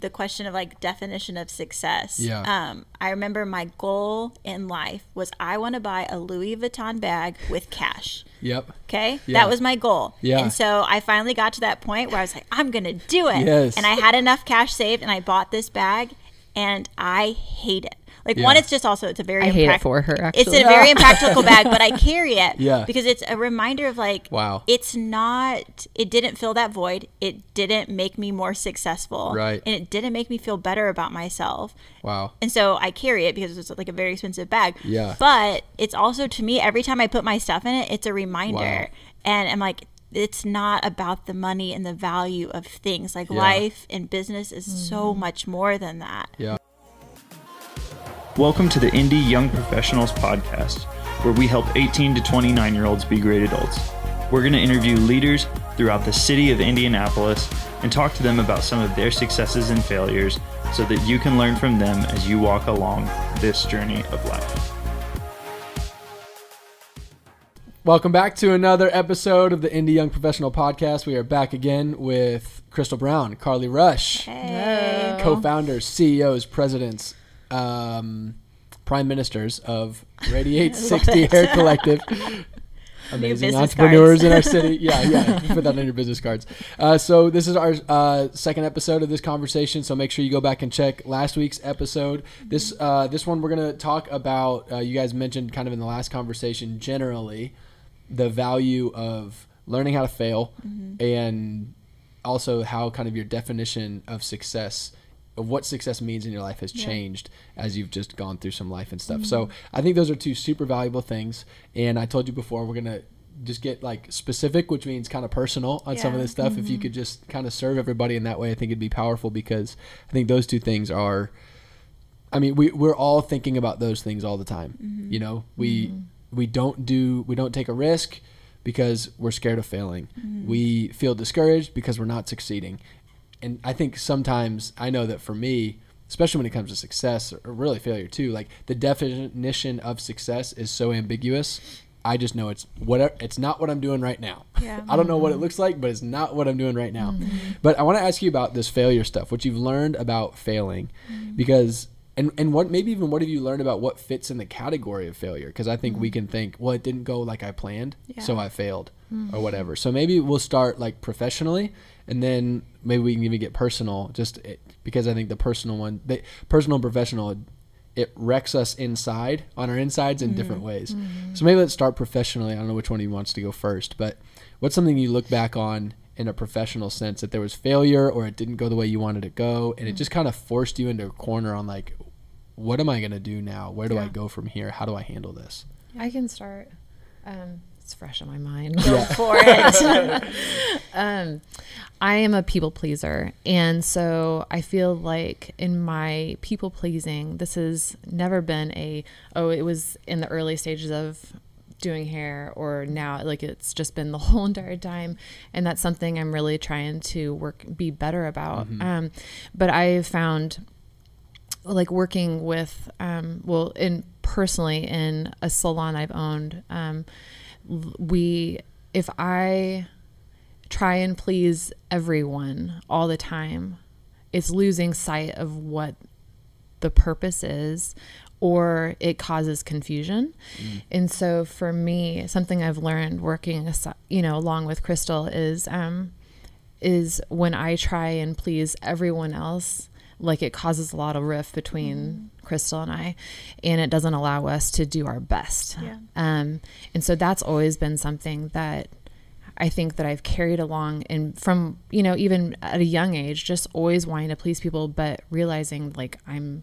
the question of like definition of success. Yeah. Um, I remember my goal in life was I want to buy a Louis Vuitton bag with cash. Yep. Okay. Yeah. That was my goal. Yeah. And so I finally got to that point where I was like, I'm going to do it. Yes. And I had enough cash saved and I bought this bag and I hate it. Like Yeah. one, it's just also, it's a very, I hate it for her, Actually. It's a very impractical bag, but I carry it. Yeah. Because it's a reminder of like, Wow. it's not, it didn't fill that void. It didn't make me more successful. Right. And it didn't make me feel better about myself. Wow. And so I carry it because it's like a very expensive bag. Yeah. But it's also to me every time I put my stuff in it, it's a reminder. Wow. And I'm like, it's not about the money and the value of things. Like Yeah. life and business is so mm. much more than that. Yeah. Welcome to the Indie Young Professionals Podcast, where we help 18 to 29 year olds be great adults. We're going to interview leaders throughout the city of Indianapolis and talk to them about some of their successes and failures so that you can learn from them as you walk along this journey of life. Welcome back to another episode of the Indie Young Professional Podcast. We are back again with Crystal Brown, Carly Rush, Hey. co-founders, CEOs, presidents, um, prime ministers of Radiate 60 Hair Collective. Amazing entrepreneurs cards. in our city. Yeah, yeah. Put that on your business cards. Uh, so this is our uh, second episode of this conversation. So make sure you go back and check last week's episode. This uh, this one we're gonna talk about. Uh, you guys mentioned kind of in the last conversation generally the value of learning how to fail and also how kind of your definition of success of what success means in your life has changed as you've just gone through some life and stuff. So mm-hmm. I think those are two super valuable things. And I told you before, we're gonna just get like specific, which means kind of personal on some of this stuff. If you mm-hmm. could just kind of serve everybody in that way, I think it'd be powerful because I think those two things are. I mean, we we're all thinking about those things all the time. Mm-hmm. You know, we we don't do we don't take a risk because we're scared of failing. We feel discouraged because we're not succeeding. And I think sometimes I know that for me, especially when it comes to success or really failure too, like the definition of success is so ambiguous. I just know it's whatever it's not what I'm doing right now. Yeah. I don't know what it mm-hmm. looks like, but it's not what I'm doing right now. Mm-hmm. But I want to ask you about this failure stuff, what you've learned about failing, mm-hmm. because and and what maybe even what have you learned about what fits in the category of failure? Because I think we can think, well, it didn't go like I planned, so I failed, or whatever. So maybe we'll start like professionally, and then maybe we can even get personal, just it, because I think the personal one, the personal and professional it wrecks us inside on our insides in different mm-hmm. ways. Mm-hmm. So maybe let's start professionally. I don't know which one you wants to go first, but what's something you look back on in a professional sense that there was failure or it didn't go the way you wanted it to go and it mm. just kind of forced you into a corner on like what am I going to do now? Where do I go from here? How do I handle this? I can start. Um, it's fresh in my mind. Go for it. um, I am a people pleaser, and so I feel like in my people pleasing, this has never been a oh, it was in the early stages of doing hair or now like it's just been the whole entire time and that's something i'm really trying to work be better about um, but i've found like working with um, well in personally in a salon i've owned um, l- we if i try and please everyone all the time it's losing sight of what the purpose is or it causes confusion. And so for me something i've learned working you know along with crystal is um is when i try and please everyone else like it causes a lot of rift between crystal and i and it doesn't allow us to do our best Yeah. um and so that's always been something that I think that I've carried along and from, you know, even at a young age, just always wanting to please people, but realizing like I'm,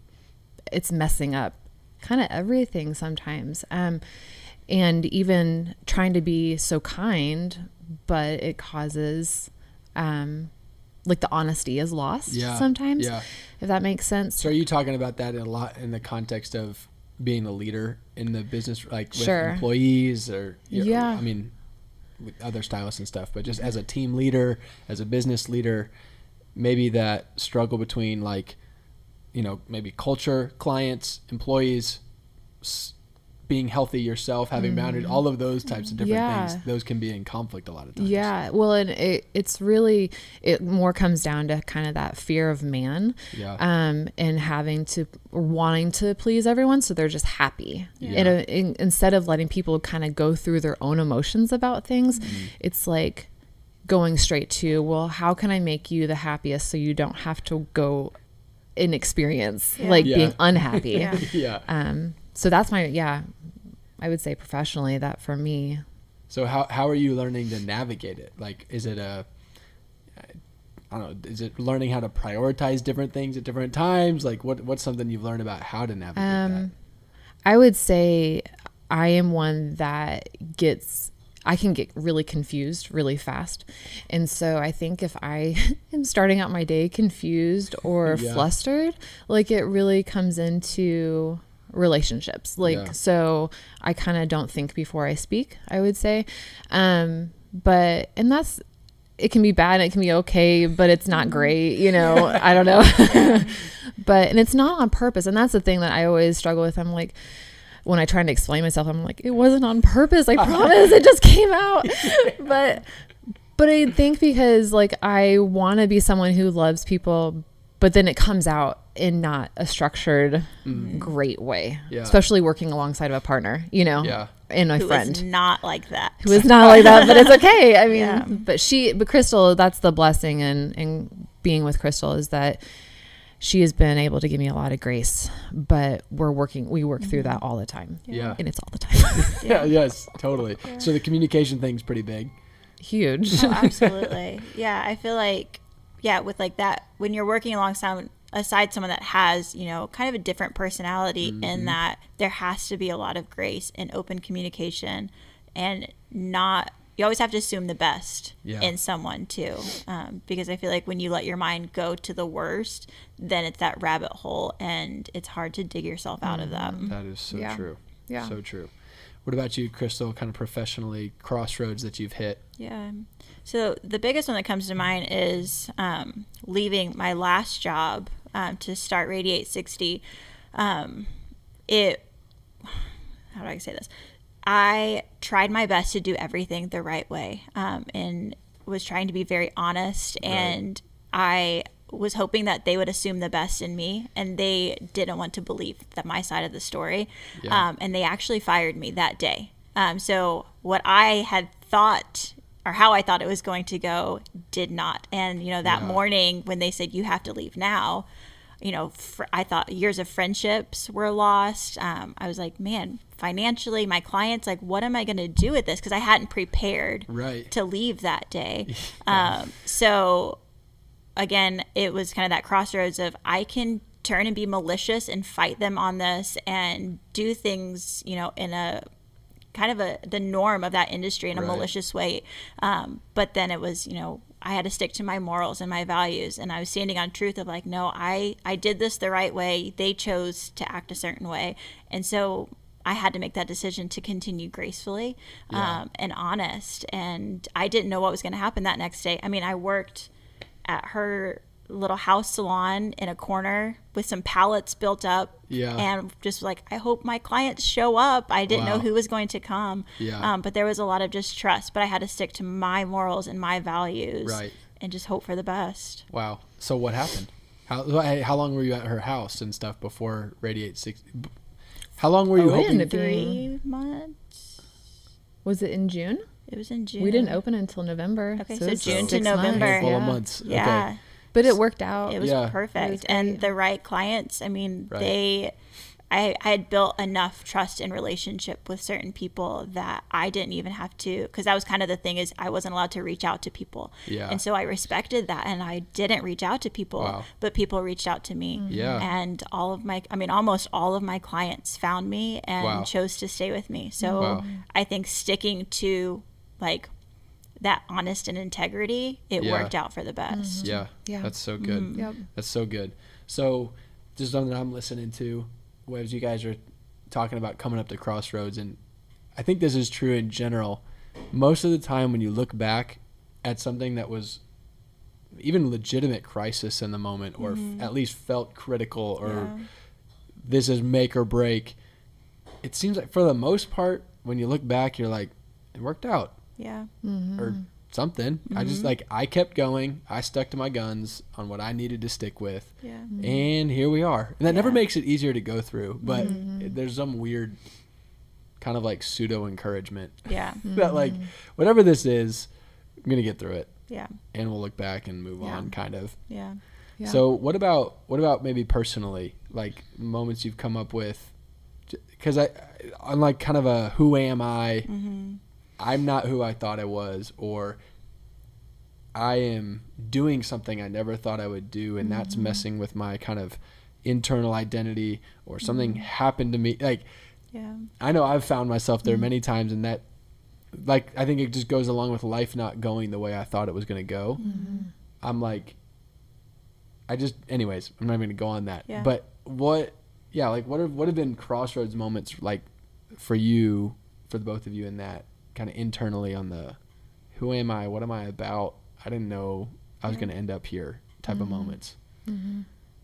it's messing up kind of everything sometimes. Um, and even trying to be so kind, but it causes, um, like the honesty is lost Yeah, sometimes, yeah. if that makes sense. So are you talking about that a lot in the context of being a leader in the business like with Sure. employees or Yeah. I mean with other stylists and stuff, but just as a team leader, as a business leader, maybe that struggle between like, you know, maybe culture, clients, employees, being healthy yourself, having boundaries, all of those types of different Yeah. things, those can be in conflict a lot of times. Yeah, well, and it, it's really it more comes down to kind of that fear of man, Yeah. um, and having to wanting to please everyone, so they're just happy. Yeah. And uh, in, instead of letting people kind of go through their own emotions about things, Mm-hmm. it's like going straight to, well, how can I make you the happiest so you don't have to go and experience Yeah. like Yeah. being unhappy. Yeah. yeah. Um, so that's my yeah, I would say professionally that for me. So how how are you learning to navigate it? Like, is it a I don't know. Is it learning how to prioritize different things at different times? Like, what what's something you've learned about how to navigate Um, I would say I am one that gets I can get really confused really fast. And so I think if I am starting out my day confused or Yeah. flustered, like it really comes into relationships. Like Yeah. so I kind of don't think before I speak, I would say. Um but and that's it can be bad and it can be okay, but it's not great, you know. I don't know. but and it's not on purpose. And that's the thing that I always struggle with. I'm like when I try to explain myself, I'm like, it wasn't on purpose. I promise it just came out. but but I think because like I want to be someone who loves people, but then it comes out in not a structured, mm-hmm. great way. Yeah. Especially working alongside of a partner, you know, Yeah. and my Who friend was not like that. who is not like that, but it's okay. I mean, Yeah. but she, but Crystal, that's the blessing and and being with Crystal is that she has been able to give me a lot of grace. But we're working, we work through that mm-hmm. all the time, Yeah. and it's all the time. Yeah. yes. Totally. So the communication thing's pretty big. Huge. Oh, absolutely. yeah, I feel like yeah, with like that when you're working alongside aside someone that has, you know, kind of a different personality Mm-hmm. in that there has to be a lot of grace and open communication and not you always have to assume the best Yeah. in someone too um, because i feel like when you let your mind go to the worst then it's that rabbit hole and it's hard to dig yourself out of that That is so Yeah. true. Yeah. So true. What about you, Crystal? Kind of professionally crossroads that you've hit. Yeah. So the biggest one that comes to mind is um, leaving my last job um, to start Radiate 60. Um, it, how do I say this? I tried my best to do everything the right way um, and was trying to be very honest. And I was hoping that they would assume the best in me and they didn't want to believe that my side of the story. Yeah. Um, and they actually fired me that day. Um, so what I had thought or how I thought it was going to go did not. And you know that Yeah. morning when they said you have to leave now, you know fr- I thought years of friendships were lost. Um, I was like, man, financially, my clients, like, what am I going to do with this? Because I hadn't prepared Right. to leave that day. um, so again, it was kind of that crossroads of I can turn and be malicious and fight them on this and do things, you know, in a kind of a the norm of that industry in a Right. malicious way. Um, but then it was, you know, I had to stick to my morals and my values, and I was standing on truth of like, no, I I did this the right way. They chose to act a certain way, and so. I had to make that decision to continue gracefully Yeah. um, and honest. And I didn't know what was going to happen that next day. I mean, I worked at her little house salon in a corner with some pallets built up. Yeah. And just like, I hope my clients show up. I didn't Wow. know who was going to come. Yeah. Um, but there was a lot of just trust, but I had to stick to my morals and my values. Right. And just hope for the best. Wow. So what happened? How how long were you at her house and stuff before Radiate Six? How long were you Oh, we hoping? didn't Three months. Was it in June? It was in June. We didn't open until November. Okay, it so was June to six months. November. Of Yeah. months. Yeah. Okay. But it worked out. It was Yeah. perfect. It was and the right clients, I mean, Right. they I, I had built enough trust and relationship with certain people that I didn't even have to because that was kind of the thing is I wasn't allowed to reach out to people. Yeah. And so I respected that and I didn't reach out to people, Wow. but people reached out to me. Mm-hmm. Yeah. And all of my I mean almost all of my clients found me and Wow. chose to stay with me. So Wow. I think sticking to like that honest and integrity, it Yeah. worked out for the best. Yeah. Yeah. That's so good. Mm-hmm. Yep. That's so good. So, just something I'm listening to, as you guys are talking about coming up to crossroads, and I think this is true in general. Most of the time, when you look back at something that was even legitimate crisis in the moment, or f- at least felt critical, or Yeah. this is make or break, it seems like for the most part, when you look back, you're like, it worked out Yeah. Mm-hmm. or something. I just mm-hmm. like I kept going. I stuck to my guns on what I needed to stick with, Yeah. Mm-hmm. and here we are. And that never makes it easier to go through, but it- there's some weird kind of like pseudo encouragement Yeah. that like whatever this is, I'm gonna get through it, Yeah. and we'll look back and move Yeah. on, kind of. Yeah. Yeah. So what about what about maybe personally, like moments you've come up with? Because I, I'm like kind of a who am I? Mm-hmm. I'm not who I thought I was, or I am doing something I never thought I would do, and that's mm-hmm. messing with my kind of internal identity, or something mm-hmm. happened to me. Like Yeah. I know I've found myself there mm-hmm. many times, and that, like, I think it just goes along with life not going the way I thought it was going to go. I'm like, I just, anyways, I'm not even going to go on that. Yeah. But what, yeah, like, what have what have been crossroads moments like for you, for the both of you, in that kind of internally on the, who am I? What am I about? I didn't know I was Yeah. going to end up here. Type of moments.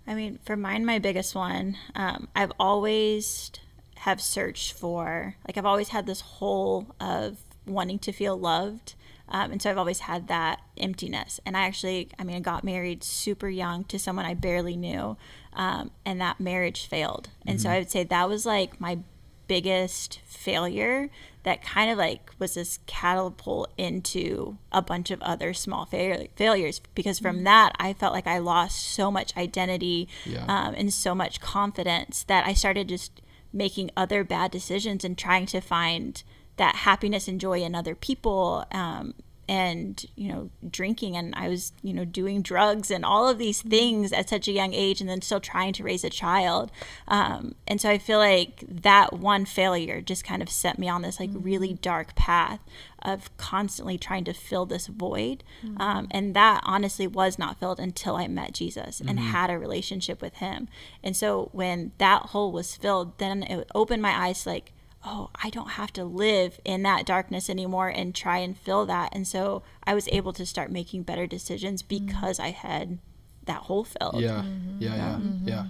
I mean, for mine, my biggest one, um, I've always have searched for, like, I've always had this hole of wanting to feel loved. Um, and so I've always had that emptiness. And I actually, I mean, I got married super young to someone I barely knew. Um, and that marriage failed. And so I would say that was like my biggest failure that kind of like was this catapult into a bunch of other small fail- failures because from that I felt like I lost so much identity Yeah. um, and so much confidence that I started just making other bad decisions and trying to find that happiness and joy in other people um, and you know drinking and i was you know doing drugs and all of these things at such a young age and then still trying to raise a child. Um, and so i feel like that one failure just kind of set me on this like really dark path of constantly trying to fill this void. Um, and that honestly was not filled until i met jesus and had a relationship with him. And so when that hole was filled then it opened my eyes like oh, I don't have to live in that darkness anymore and try and fill that. And so I was able to start making better decisions mm-hmm. because I had that hole filled. Yeah. Mm-hmm. Yeah. Yeah. Mm-hmm. Yeah.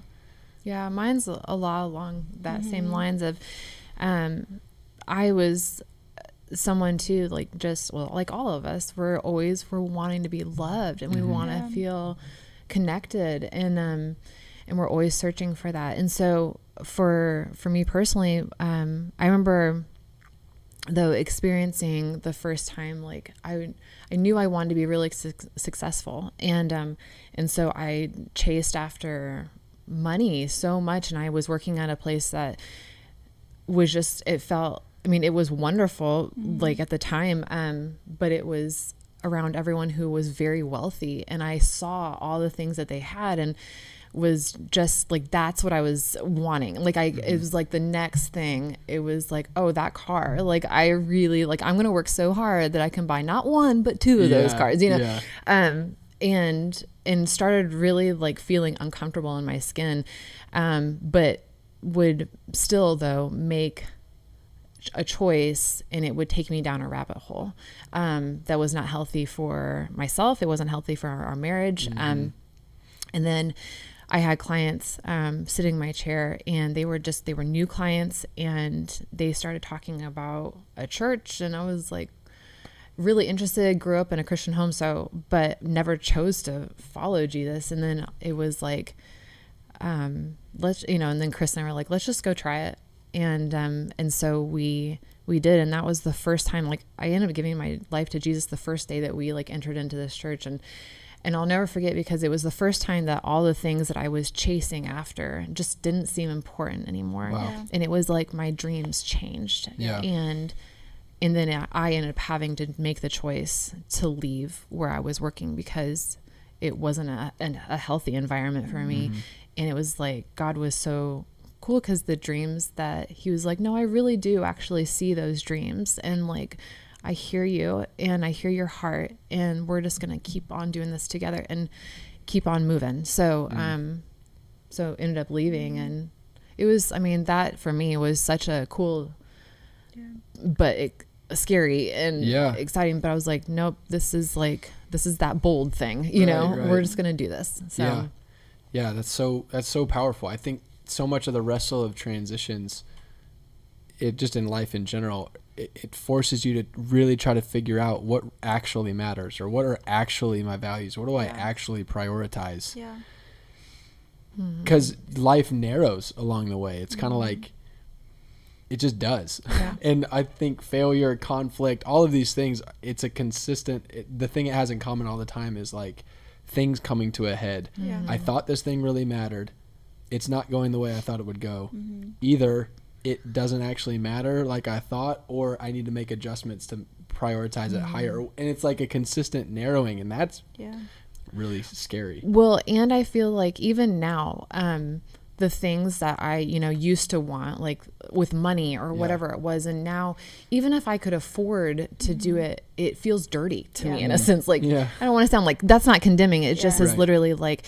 Yeah, mine's a a lot along that same lines of um I was someone too like just well like all of us we're always we're wanting to be loved and we want to Yeah. feel connected and um and we're always searching for that. And so for for me personally, um I remember though experiencing the first time like I I knew I wanted to be really suc successful. And um and so I chased after money so much and I was working at a place that was just it felt I mean it was wonderful like at the time um but it was around everyone who was very wealthy and I saw all the things that they had. And was just like that's what I was wanting. Like I it was like the next thing. It was like, oh, that car. Like I really like I'm going to work so hard that I can buy not one but two of those cars, you know. yeah. Um and and started really like feeling uncomfortable in my skin. Um but would still though make a choice and it would take me down a rabbit hole um, that was not healthy for myself. It wasn't healthy for our, our marriage. Um, and then I had clients um, sitting in my chair and they were just, they were new clients and they started talking about a church. And I was like, really interested, grew up in a Christian home, so, but never chose to follow Jesus. And then it was like, um, let's, you know, and then Chris and I were like, let's just go try it. And, um, and so we, we did. And that was the first time, like, I ended up giving my life to Jesus the first day that we like entered into this church. And, and I'll never forget because it was the first time that all the things that I was chasing after just didn't seem important anymore. Wow. Yeah. And it was like my dreams changed. Yeah. And and then I- I ended up having to make the choice to leave where I was working because it wasn't a, an, a healthy environment for me. Mm-hmm. And it was like God was so cool because the dreams that He was like, no, I really do actually see those dreams. And like, I hear you and I hear your heart. And we're just going to keep on doing this together and keep on moving. So, um, so ended up leaving and it was, I mean, that for me was such a cool but it, scary and Yeah. exciting. But I was like, nope, this is like this is that bold thing. You Right, know, right. we're just gonna do this. So Yeah. Yeah, that's so that's so powerful. I think so much of the wrestle of transitions it just in life in general, it, it forces you to really try to figure out what actually matters or what are actually my values. What do I Yeah. actually prioritize? Yeah. Because life narrows along the way. It's Mm-hmm. kind of like it just does. Yeah. and I think failure, conflict, all of these things, it's a consistent. It, the thing it has in common all the time is like things coming to a head. Yeah. I thought this thing really mattered. It's not going the way I thought it would go. Mm-hmm. Either it doesn't actually matter like I thought, or I need to make adjustments to prioritize it higher. And it's like a consistent narrowing, and that's Yeah. really scary. Well, and I feel like even now, um, the things that I, you know, used to want, like with money or whatever it was, and now, even if I could afford to do it, it feels dirty to me Yeah. in a sense. Like, Yeah. I don't want to sound like that's not condemning. It just is Right. literally like,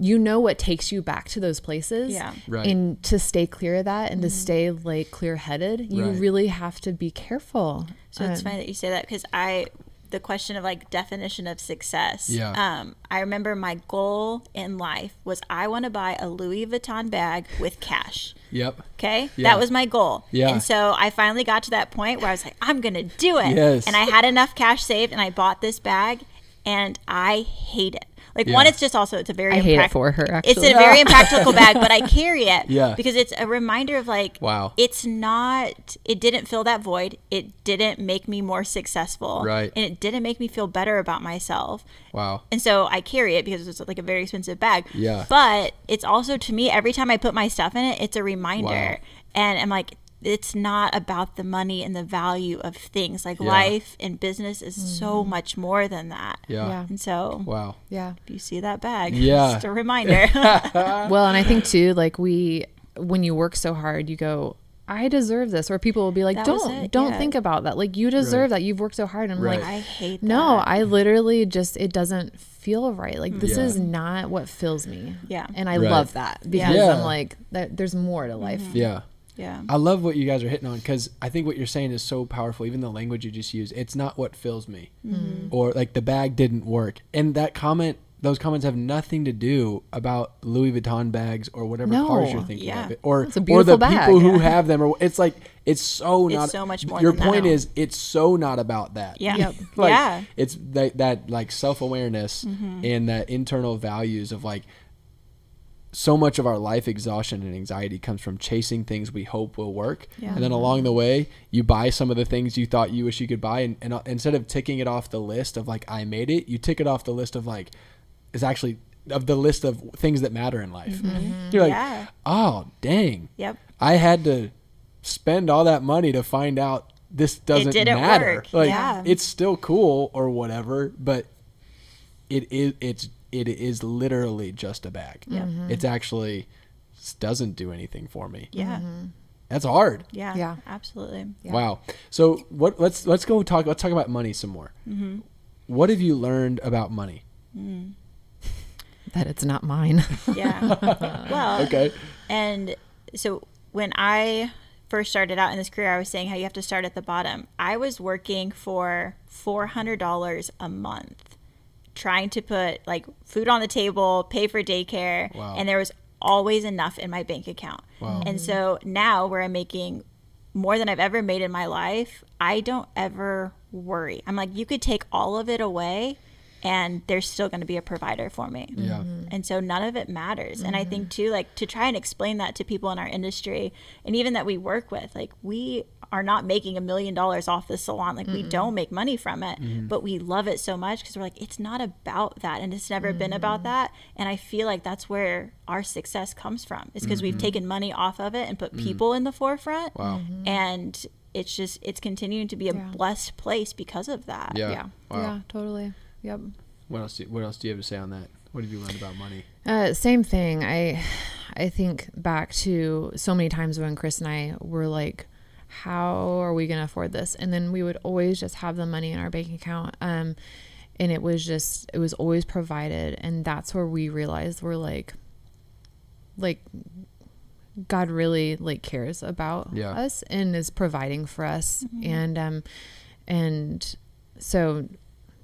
you know what takes you back to those places. Yeah. Right. And to stay clear of that and to stay like clear headed, you Right. really have to be careful. So it's Um, funny that you say that because I, the question of like definition of success. Yeah. Um, I remember my goal in life was I want to buy a Louis Vuitton bag with cash. Yep. Okay. Yeah. That was my goal. Yeah. And so I finally got to that point where I was like, I'm going to do it. Yes. And I had enough cash saved and I bought this bag and I hate it. Like one, it's just also it's a very I hate it for her, It's actually. a very impractical bag, but I carry it Yeah. because it's a reminder of like Wow. it's not it didn't fill that void. It didn't make me more successful. Right. And it didn't make me feel better about myself. Wow. And so I carry it because it's like a very expensive bag. Yeah. But it's also to me every time I put my stuff in it, it's a reminder. Wow. And I'm like, it's not about the money and the value of things. Like Yeah. life and business is so mm-hmm. much more than that. Yeah. Yeah. And so Wow. Yeah. if you see that bag, Yeah. just a reminder. well, and I think too, like we, when you work so hard, you go, I deserve this. Or people will be like, That don't, don't yeah. think about that. Like you deserve that. You've worked so hard. I'm Right. like, I hate that. no, I literally just, it doesn't feel right. Like this Yeah. is not what fills me. Yeah. And I Right. love that because Yeah. I'm like, there, there's more to life. Mm-hmm. Yeah. Yeah. I love what you guys are hitting on because I think what you're saying is so powerful. Even the language you just used, it's not what fills me, or like the bag didn't work. And that comment, those comments have nothing to do about Louis Vuitton bags or whatever No. cars you're thinking Yeah. of, it, or It's a or the bag. people who Yeah. have them. Or it's like it's so It's not so much more Your than point now. is, it's so not about that. Yeah. Yep. like yeah. it's that that like self awareness Mm-hmm. and that internal values of like so much of our life exhaustion and anxiety comes from chasing things we hope will work Yeah. and then mm-hmm. along the way you buy some of the things you thought you wish you could buy and, and uh, instead of ticking it off the list of like i made it you tick it off the list of like is actually of the list of things that matter in life mm-hmm. Mm-hmm. you're like Yeah. oh dang Yep. i had to spend all that money to find out this doesn't didn't matter work. like Yeah. it's still cool or whatever but it is it's it is literally just a bag Yep. Mm-hmm. it's actually doesn't do anything for me Yeah. Mm-hmm. that's hard Yeah. Yeah. Absolutely. Yeah. wow so what let's let's go talk let's talk about money some more Mm-hmm. what have you learned about money mm. That it's not mine. Yeah. well, okay And so when I first started out in this career, I was saying how you have to start at the bottom. I was working for $400 a month, trying to put like food on the table, pay for daycare, Wow. and there was always enough in my bank account. Wow. And so now where I'm making more than I've ever made in my life, I don't ever worry. I'm like, you could take all of it away and there's still going to be a provider for me. yeah mm-hmm. And so none of it matters. And I think mm-hmm. too, like to try and explain that to people in our industry and even that we work with, like we are not making a million dollars off this salon. Like we don't make money from it, mm-hmm. but we love it so much because we're like, it's not about that. And it's never been about that. And I feel like that's where our success comes from. It's because we've taken money off of it and put people in the forefront. wow And it's just, it's continuing to be a Yeah. blessed place because of that. yeah yeah. wow Yeah, totally. Yep. what else do, what else do you have to say on that what have you learned about money Uh, same thing. I I think back to so many times when Chris and I were like, "How are we going to afford this?" And then we would always just have the money in our bank account, um, and it was just it was always provided, and that's where we realized we're like, like God really like cares about Yeah. us and is providing for us, and um, and so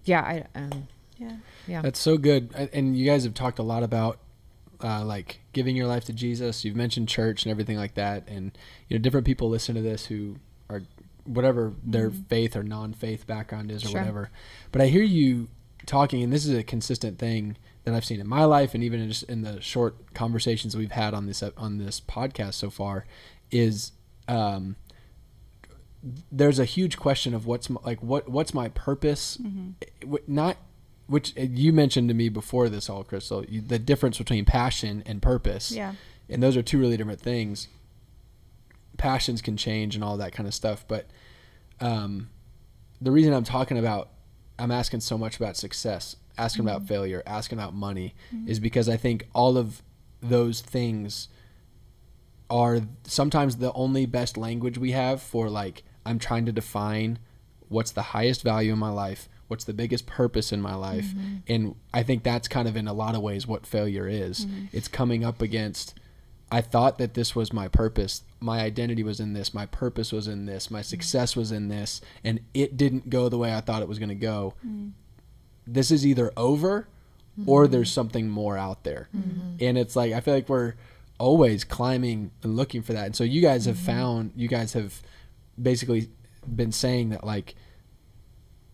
yeah, I um, Yeah. yeah, That's so good. And- And you guys have talked a lot about uh, like giving your life to Jesus. You've mentioned church and everything like that, and you know different people listen to this who are whatever their faith or non-faith background is or Sure. whatever. But I hear you talking, and this is a consistent thing that I've seen in my life, and even in just in the short conversations we've had on this on this podcast so far, is um, there's a huge question of what's my, like what what's my purpose? Mm-hmm. Wh- not which you mentioned to me before this all crystal you, the difference between passion and purpose. Yeah. and those are two really different things. Passions can change and all that kind of stuff but um, the reason i'm talking about i'm asking so much about success asking about mm-hmm. failure asking about money mm-hmm. is because i think all of those things are sometimes the only best language we have for like I'm trying to define what's the highest value in my life, what's the biggest purpose in my life, mm-hmm. and I think that's kind of in a lot of ways what failure is. Mm-hmm. It's coming up against I thought that this was my purpose. My identity was in this. My purpose was in this. My mm-hmm. success was in this, and it didn't go the way I thought it was going to go. This is either over or there's something more out there. And it's like I feel like we're always climbing and looking for that. And so you guys have found you guys have basically been saying that like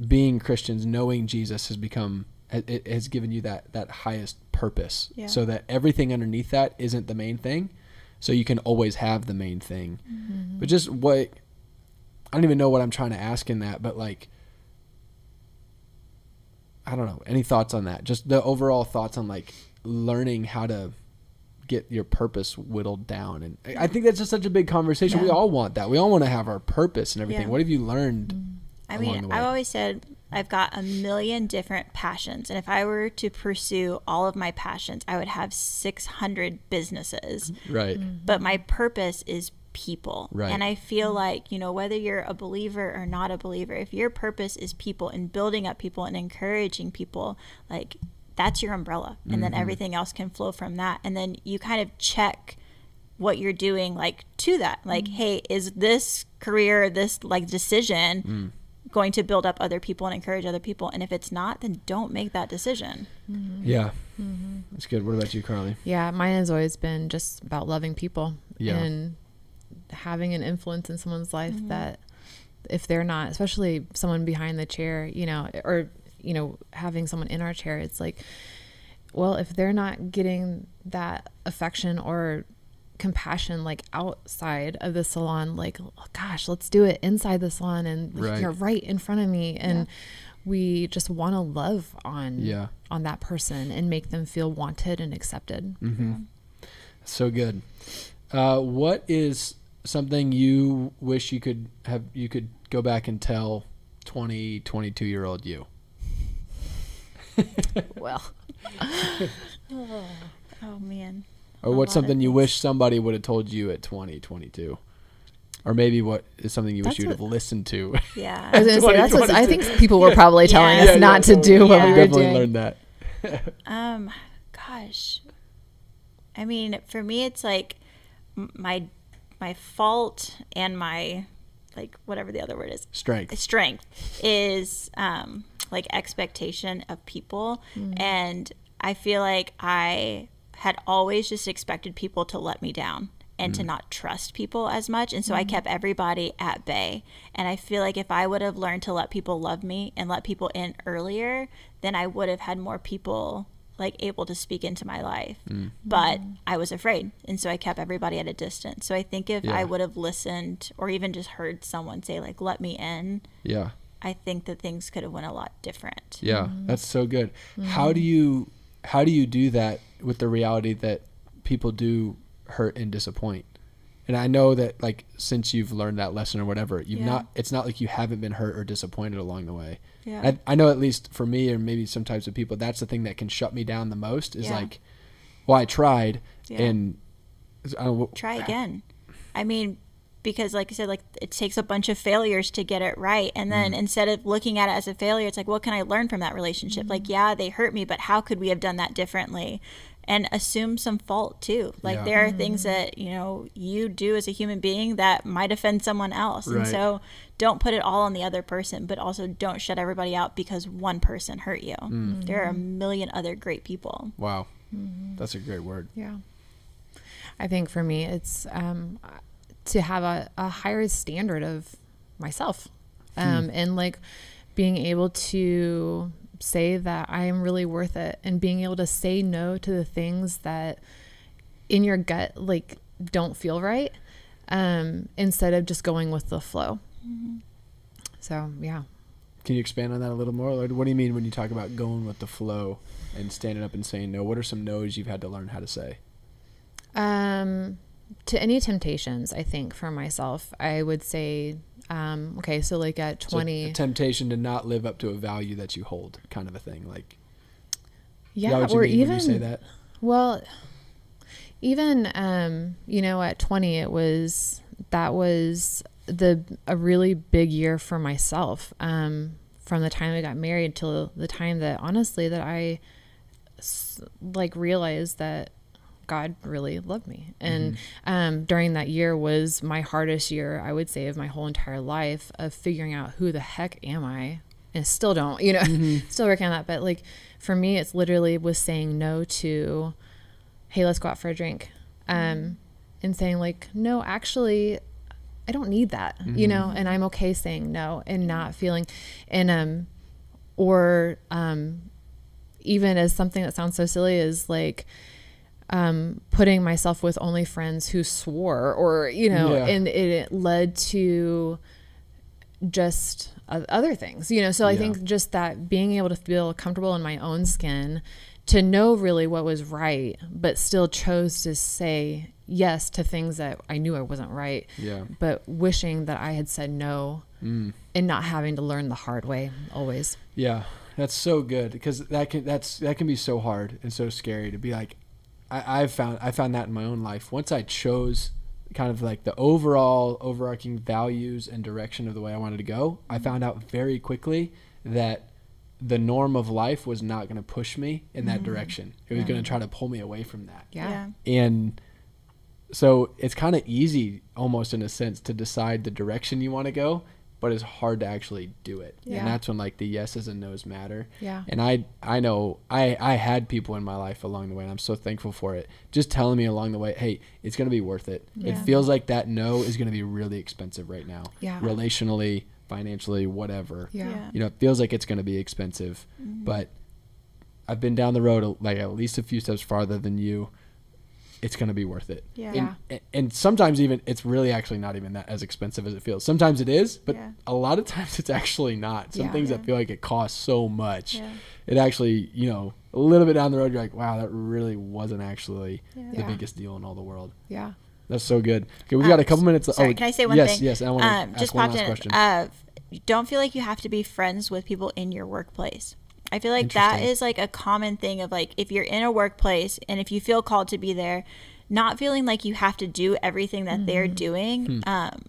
being Christians, knowing Jesus has become it has given you that that highest purpose. Yeah. So that everything underneath that isn't the main thing. So you can always have the main thing. Mm-hmm. But just what I don't even know what I'm trying to ask in that, but like I don't know. Any thoughts on that? Just the overall thoughts on like learning how to get your purpose whittled down. And I I think that's just such a big conversation. We all want that. We all want to have our purpose and everything. Yeah. What have you learned? Mm. I along mean, the way? I've always said I've got a million different passions. And if I were to pursue all of my passions, I would have 600 businesses. Right. Mm-hmm. But my purpose is people. Right. And I feel like, you know, whether you're a believer or not a believer, if your purpose is people and building up people and encouraging people, like that's your umbrella. And then mm-hmm. everything else can flow from that. And then you kind of check what you're doing like to that like mm. hey is this career this like decision mm. going to build up other people and encourage other people and if it's not then don't make that decision mm-hmm. Yeah. Mm-hmm. That's good. What about you, Carly? Yeah, mine has always been just about loving people Yeah. and having an influence in someone's life that if they're not, especially someone behind the chair, you know, or you know, having someone in our chair, it's like, well, if they're not getting that affection or compassion like outside of the salon, like, oh, gosh, let's do it inside the salon and like, Right. you're right in front of me and. We just want to love on Yeah. on that person and make them feel wanted and accepted. So good. Uh, what is something you wish you could have you could go back and tell 20, 22 year old you? Well, oh man Or what's something you wish somebody would have told you at 20, 22? Or maybe what is something you wish That's you'd what- have listened to? yeah I was gonna say that's what I think people were probably telling Yeah. us Yeah, not to do what Yeah. we I were definitely doing. learned that. Um, gosh, I mean, for me, it's like my my fault and my like whatever the other word is Strength. strength is um like expectation of people. Mm. And i feel like i had always just expected people to let me down and to mm. not trust people as much. And so i mm. kept everybody at bay. And i feel like if i would have learned to let people love me and let people in earlier then i would have had more people like able to speak into my life. But i was afraid. And so i kept everybody at a distance. So i think if Yeah. i would have listened or even just heard someone say like let me in Yeah. I think that things could have went a lot different. Yeah, mm-hmm. that's so good. How mm-hmm. do you how do you do that with the reality that people do hurt and disappoint? And I know that like since you've learned that lesson or whatever, you've Yeah. not it's not like you haven't been hurt or disappointed along the way. Yeah. I, I know at least for me or maybe some types of people that's the thing that can shut me down the most is Yeah. like well I tried Yeah. and uh, I don't, Try again. I mean, because like I said, like it takes a bunch of failures to get it right. And then mm. instead of looking at it as a failure, it's like, what can I learn from that relationship? Like, mm. yeah, they hurt me, but how could we have done that differently? And assume some fault too. Like Yeah. there are things mm-hmm. that, you know, you do as a human being that might offend someone else. Right. And so don't put it all on the other person, but also don't shut everybody out because one person hurt you. Mm. There are a million other great people. wow. Mm-hmm. That's a great word. Yeah. I think for me, it's um, to have a, a higher standard of myself, um, and like being able to say that I am really worth it, and being able to say no to the things that in your gut like don't feel right, um, instead of just going with the flow. So yeah. Can you expand on that a little more? Like, what do you mean when you talk about going with the flow and standing up and saying no? What are some no's you've had to learn how to say? Um, to any temptations, I think for myself, I would say, um, okay, so like at So 20, a temptation to not live up to a value that you hold, kind of a thing. Like, yeah, or even, you say that? well, even, um, you know, at 20, it was, that was the, a really big year for myself. Um, from the time I got married till the time that honestly that I like realized that God really loved me. And um, during that year was my hardest year, I would say, of my whole entire life of figuring out who the heck am I. And still don't, you know, still working on that. But like for me, it's literally was saying no to, hey, let's go out for a drink. Um, and saying like, no, actually, I don't need that, you know, and I'm okay saying no and not feeling, and um, or um, even as something that sounds so silly is like um, putting myself with only friends who swore, or you know, Yeah. and it led to just other things, you know. So I Yeah. think just that being able to feel comfortable in my own skin, to know really what was right, but still chose to say yes to things that I knew I wasn't right, Yeah. but wishing that I had said no Mm. and not having to learn the hard way always. Yeah, that's so good because that can that's that can be so hard and so scary to be like. I, I've found I found that in my own life. Once I chose kind of like the overall overarching values and direction of the way I wanted to go, I mm-hmm. found out very quickly that the norm of life was not going to push me in that mm-hmm. direction. It was Yeah. going to try to pull me away from that. Yeah. And so it's kind of easy almost in a sense to decide the direction you want to go, but it's hard to actually do it. Yeah. And that's when like the yeses and nos matter. Yeah. And I I know I I had people in my life along the way and I'm so thankful for it. Just telling me along the way, "Hey, it's going to be worth it." It feels like that no is going to be really expensive right now. Yeah. Relationally, financially, whatever. Yeah. Yeah. You know, it feels like it's going to be expensive, mm-hmm. but I've been down the road like at least a few steps farther than you. It's going to be worth it. Yeah. Yeah. And, and sometimes even it's really actually not even that as expensive as it feels. Sometimes it is, but Yeah. a lot of times it's actually not. Some Yeah. things Yeah. that feel like it costs so much, Yeah. it actually, you know, a little bit down the road, you're like, wow, that really wasn't actually Yeah. the Yeah. biggest deal in all the world. Yeah. That's so good. Okay, we've Um, got a couple minutes. Sorry, oh, can I say one yes, thing? Yes, yes. I want to um, ask just one popped last in. question. Uh, don't feel like you have to be friends with people in your workplace. I feel like that is like a common thing of like if you're in a workplace and if you feel called to be there, not feeling like you have to do everything that they're doing. Hmm. Um,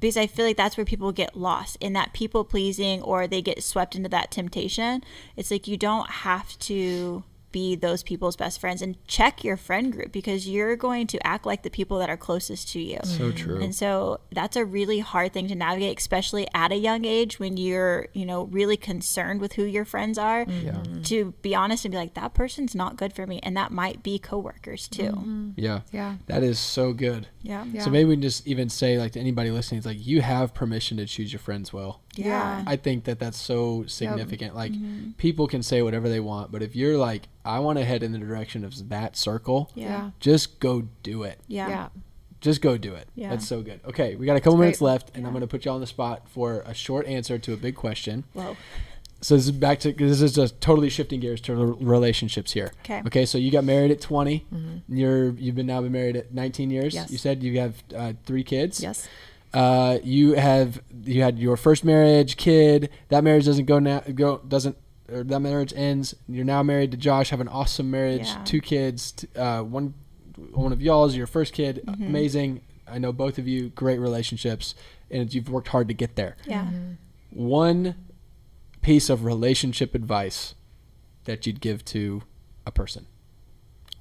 because I feel like that's where people get lost in that people pleasing or they get swept into that temptation. It's like you don't have to be those people's best friends and check your friend group because you're going to act like the people that are closest to you. so true. And so that's a really hard thing to navigate, especially at a young age when you're, you know, really concerned with who your friends are. Mm-hmm. Yeah. To be honest and be like, that person's not good for me. And that might be coworkers too. Mm-hmm. yeah. Yeah. That is so good. Yeah. Yeah. So maybe we can just even say like to anybody listening, it's like you have permission to choose your friends well. Yeah. I think that that's so significant. Like Mm-hmm. people can say whatever they want, but if you're like, I want to head in the direction of that circle, Yeah. just go do it. Yeah. Yeah. Just go do it. Yeah. That's so good. Okay, we got a couple minutes left, and I'm going to put you on the spot for a short answer to a big question. Whoa. So this is back to this is just totally shifting gears to relationships here. Okay. Okay. So you got married at 20. Mm-hmm. You're you've been now been married at 19 years. Yes. You said you have uh, three kids. Yes. Uh, you have you had your first marriage, kid. That marriage doesn't go now. Go doesn't. Or that marriage ends. You're now married to Josh. Have an awesome marriage. Yeah. Two kids. t- Uh, one one of y'all's your first kid. Mm-hmm. Amazing. I know both of you. Great relationships, and you've worked hard to get there. Yeah. One piece of relationship advice that you'd give to a person.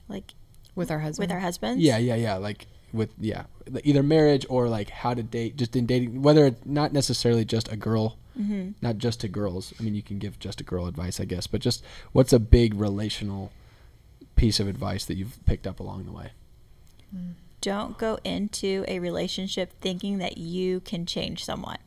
Like With our husband. with our husbands. Yeah, yeah, yeah. Like with yeah, either marriage or like how to date. Just in dating, whether it's not necessarily just a girl, Mm-hmm. not just to girls. I mean, you can give just a girl advice, I guess. But just what's a big relational piece of advice that you've picked up along the way? don't go into a relationship thinking that you can change someone.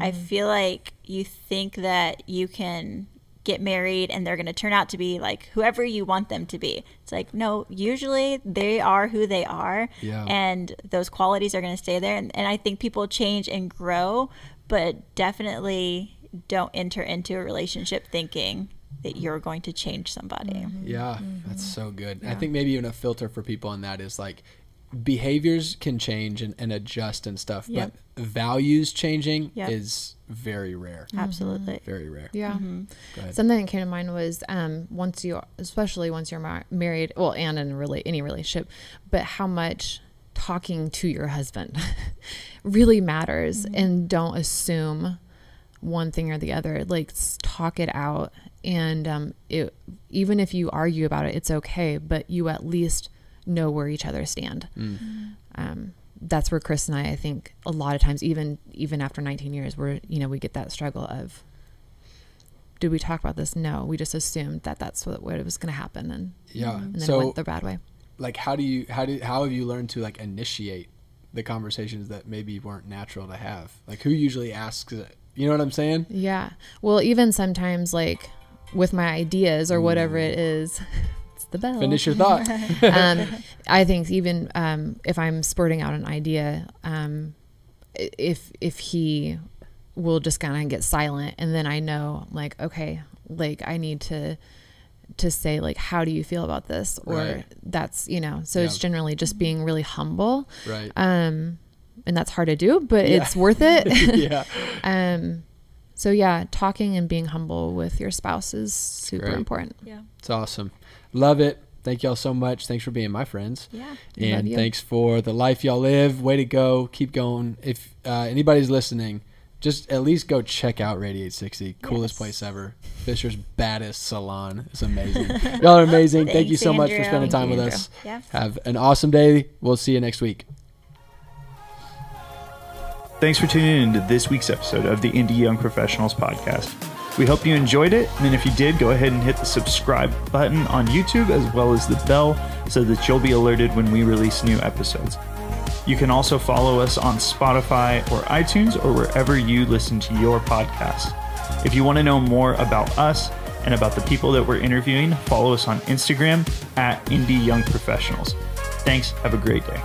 I feel like you think that you can get married and they're going to turn out to be like whoever you want them to be. It's like, no, usually they are who they are. Yeah. And those qualities are going to stay there. And, and I think people change and grow, but definitely don't enter into a relationship thinking that you're going to change somebody. Mm-hmm. Yeah, that's mm-hmm. so good. I think maybe even a filter for people on that is like behaviors can change and, and adjust and stuff, Yep. but values changing Yep. is very rare. Absolutely. Very rare. Yeah. Go ahead. Something that came to mind was um, once you, especially once you're mar- married, well, and in rela- any relationship, but how much talking to your husband really matters, and don't assume one thing or the other. Like talk it out, and um, it, even if you argue about it, it's okay. But you at least know where each other stand. Um, that's where Chris and I, I think, a lot of times, even even after 19 years, where you know we get that struggle of did we talk about this? No, we just assumed that that's what, what was going to happen, and Yeah. and then it So went the bad way. like how do you how do how have you learned to like initiate the conversations that maybe weren't natural to have? Like who usually asks it? You know what I'm saying? Yeah. Well, even sometimes like with my ideas or whatever it is, the bell. Finish your thought. um, I think even um, if I'm spurting out an idea, um, if if he will just kind of get silent, and then I know like okay, like I need to to say like how do you feel about this or Right. that's you know so it's generally just being really humble right. um and that's hard to do but Yeah. it's worth it yeah. um so yeah talking and being humble with your spouse is super Great. important Yeah. It's awesome. Love it. Thank y'all so much. Thanks for being my friends. Yeah. Love And you. thanks for the life y'all live. Way to go. Keep going. If uh, anybody's listening, just at least go check out Radiate 60. Coolest Yes. place ever. Fisher's baddest salon. It's amazing. y'all are amazing. Thank you Thanks, so much for Andrew. spending time Thank with you, us. Yeah. Have an awesome day. We'll see you next week. Thanks for tuning in to this week's episode of the Indy Young Professionals podcast. We hope you enjoyed it, and if you did, go ahead and hit the subscribe button on YouTube as well as the bell so that you'll be alerted when we release new episodes. You can also follow us on Spotify or iTunes or wherever you listen to your podcast. If you want to know more about us and about the people that we're interviewing, follow us on Instagram at Indy Young Professionals. Thanks. Have a great day.